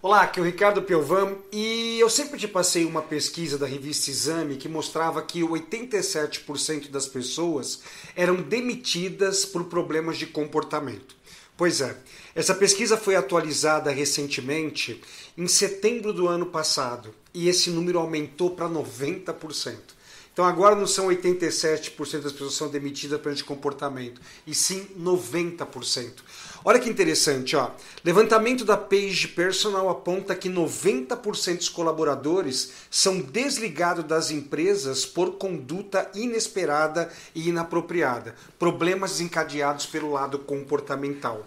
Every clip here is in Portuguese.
Olá, aqui é o Ricardo Piovam e eu sempre te passei uma pesquisa da revista Exame que mostrava que 87% das pessoas eram demitidas por problemas de comportamento. Pois é, essa pesquisa foi atualizada recentemente em setembro do ano passado e esse número aumentou para 90%. Então agora não são 87% das pessoas são demitidas por comportamento, e sim 90%. Olha que interessante, ó. Levantamento da Page Personal aponta que 90% dos colaboradores são desligados das empresas por conduta inesperada e inapropriada, problemas desencadeados pelo lado comportamental.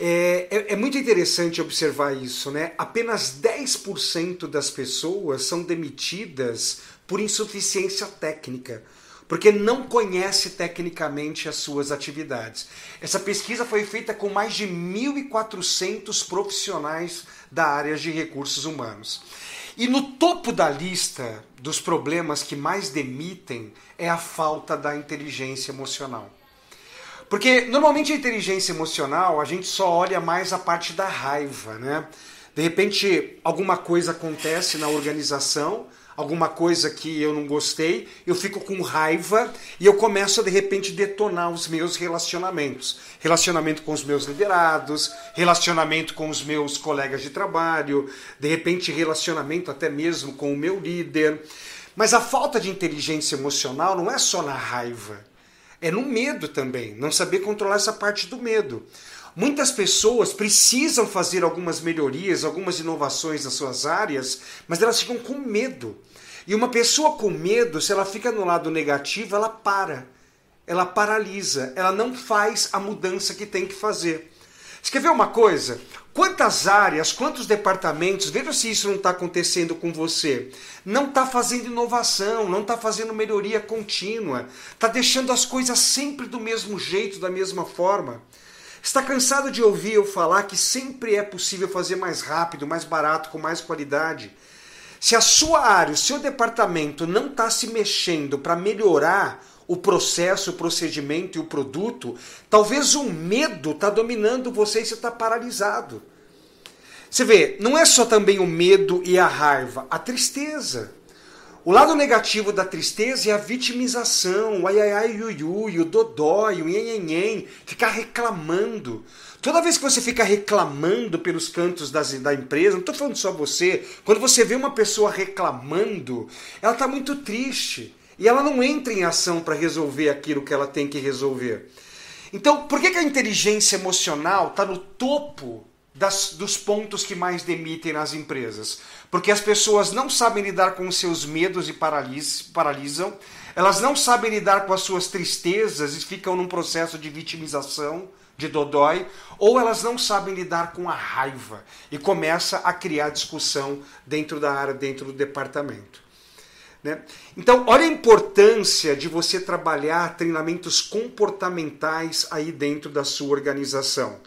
É, é, é, muito interessante observar isso, né? Apenas 10% das pessoas são demitidas por insuficiência técnica, porque não conhece tecnicamente as suas atividades. Essa pesquisa foi feita com mais de 1.400 profissionais da área de recursos humanos. E no topo da lista dos problemas que mais demitem é a falta da inteligência emocional. Porque normalmente a inteligência emocional a gente só olha mais a parte da raiva, né? De repente alguma coisa acontece na organização, alguma coisa que eu não gostei, eu fico com raiva e eu começo a de repente detonar os meus relacionamentos. Relacionamento com os meus liderados, relacionamento com os meus colegas de trabalho, de repente relacionamento até mesmo com o meu líder. Mas a falta de inteligência emocional não é só na raiva é no medo também, não saber controlar essa parte do medo. Muitas pessoas precisam fazer algumas melhorias, algumas inovações nas suas áreas, mas elas ficam com medo. E uma pessoa com medo, se ela fica no lado negativo, ela para. Ela paralisa, ela não faz a mudança que tem que fazer. Você uma coisa? Quantas áreas, quantos departamentos, veja se isso não está acontecendo com você, não está fazendo inovação, não está fazendo melhoria contínua, está deixando as coisas sempre do mesmo jeito, da mesma forma. Está cansado de ouvir eu falar que sempre é possível fazer mais rápido, mais barato, com mais qualidade? Se a sua área, o seu departamento não está se mexendo para melhorar o processo, o procedimento e o produto, talvez o medo está dominando você e você está paralisado. Você vê, não é só também o medo e a raiva, a tristeza. O lado negativo da tristeza é a vitimização, o ai ai ai ui, ui o dodói, o nhen, ficar reclamando. Toda vez que você fica reclamando pelos cantos das, da empresa, não estou falando só você, quando você vê uma pessoa reclamando, ela está muito triste. E ela não entra em ação para resolver aquilo que ela tem que resolver. Então, por que, que a inteligência emocional está no topo das, dos pontos que mais demitem nas empresas? Porque as pessoas não sabem lidar com os seus medos e paralis, paralisam, elas não sabem lidar com as suas tristezas e ficam num processo de vitimização, de dodói, ou elas não sabem lidar com a raiva e começa a criar discussão dentro da área, dentro do departamento. Né? Então, olha a importância de você trabalhar treinamentos comportamentais aí dentro da sua organização.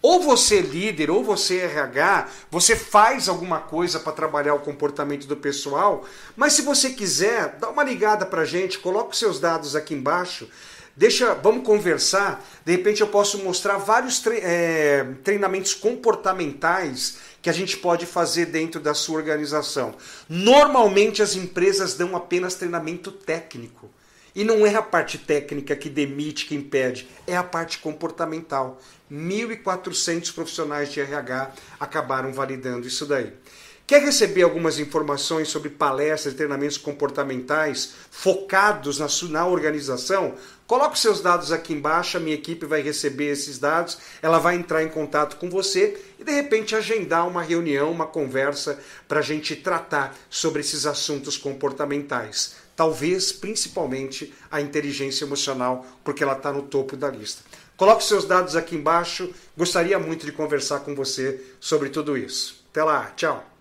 Ou você é líder, ou você é RH, você faz alguma coisa para trabalhar o comportamento do pessoal, mas se você quiser, dá uma ligada para a gente, coloca os seus dados aqui embaixo, deixa, vamos conversar. De repente eu posso mostrar vários tre é, treinamentos comportamentais que a gente pode fazer dentro da sua organização. Normalmente as empresas dão apenas treinamento técnico. E não é a parte técnica que demite, que impede, é a parte comportamental. 1.400 profissionais de RH acabaram validando isso daí. Quer receber algumas informações sobre palestras e treinamentos comportamentais focados na, sua, na organização? Coloque seus dados aqui embaixo, a minha equipe vai receber esses dados, ela vai entrar em contato com você e de repente agendar uma reunião, uma conversa para a gente tratar sobre esses assuntos comportamentais. Talvez principalmente a inteligência emocional, porque ela está no topo da lista. Coloque seus dados aqui embaixo, gostaria muito de conversar com você sobre tudo isso. Até lá, tchau!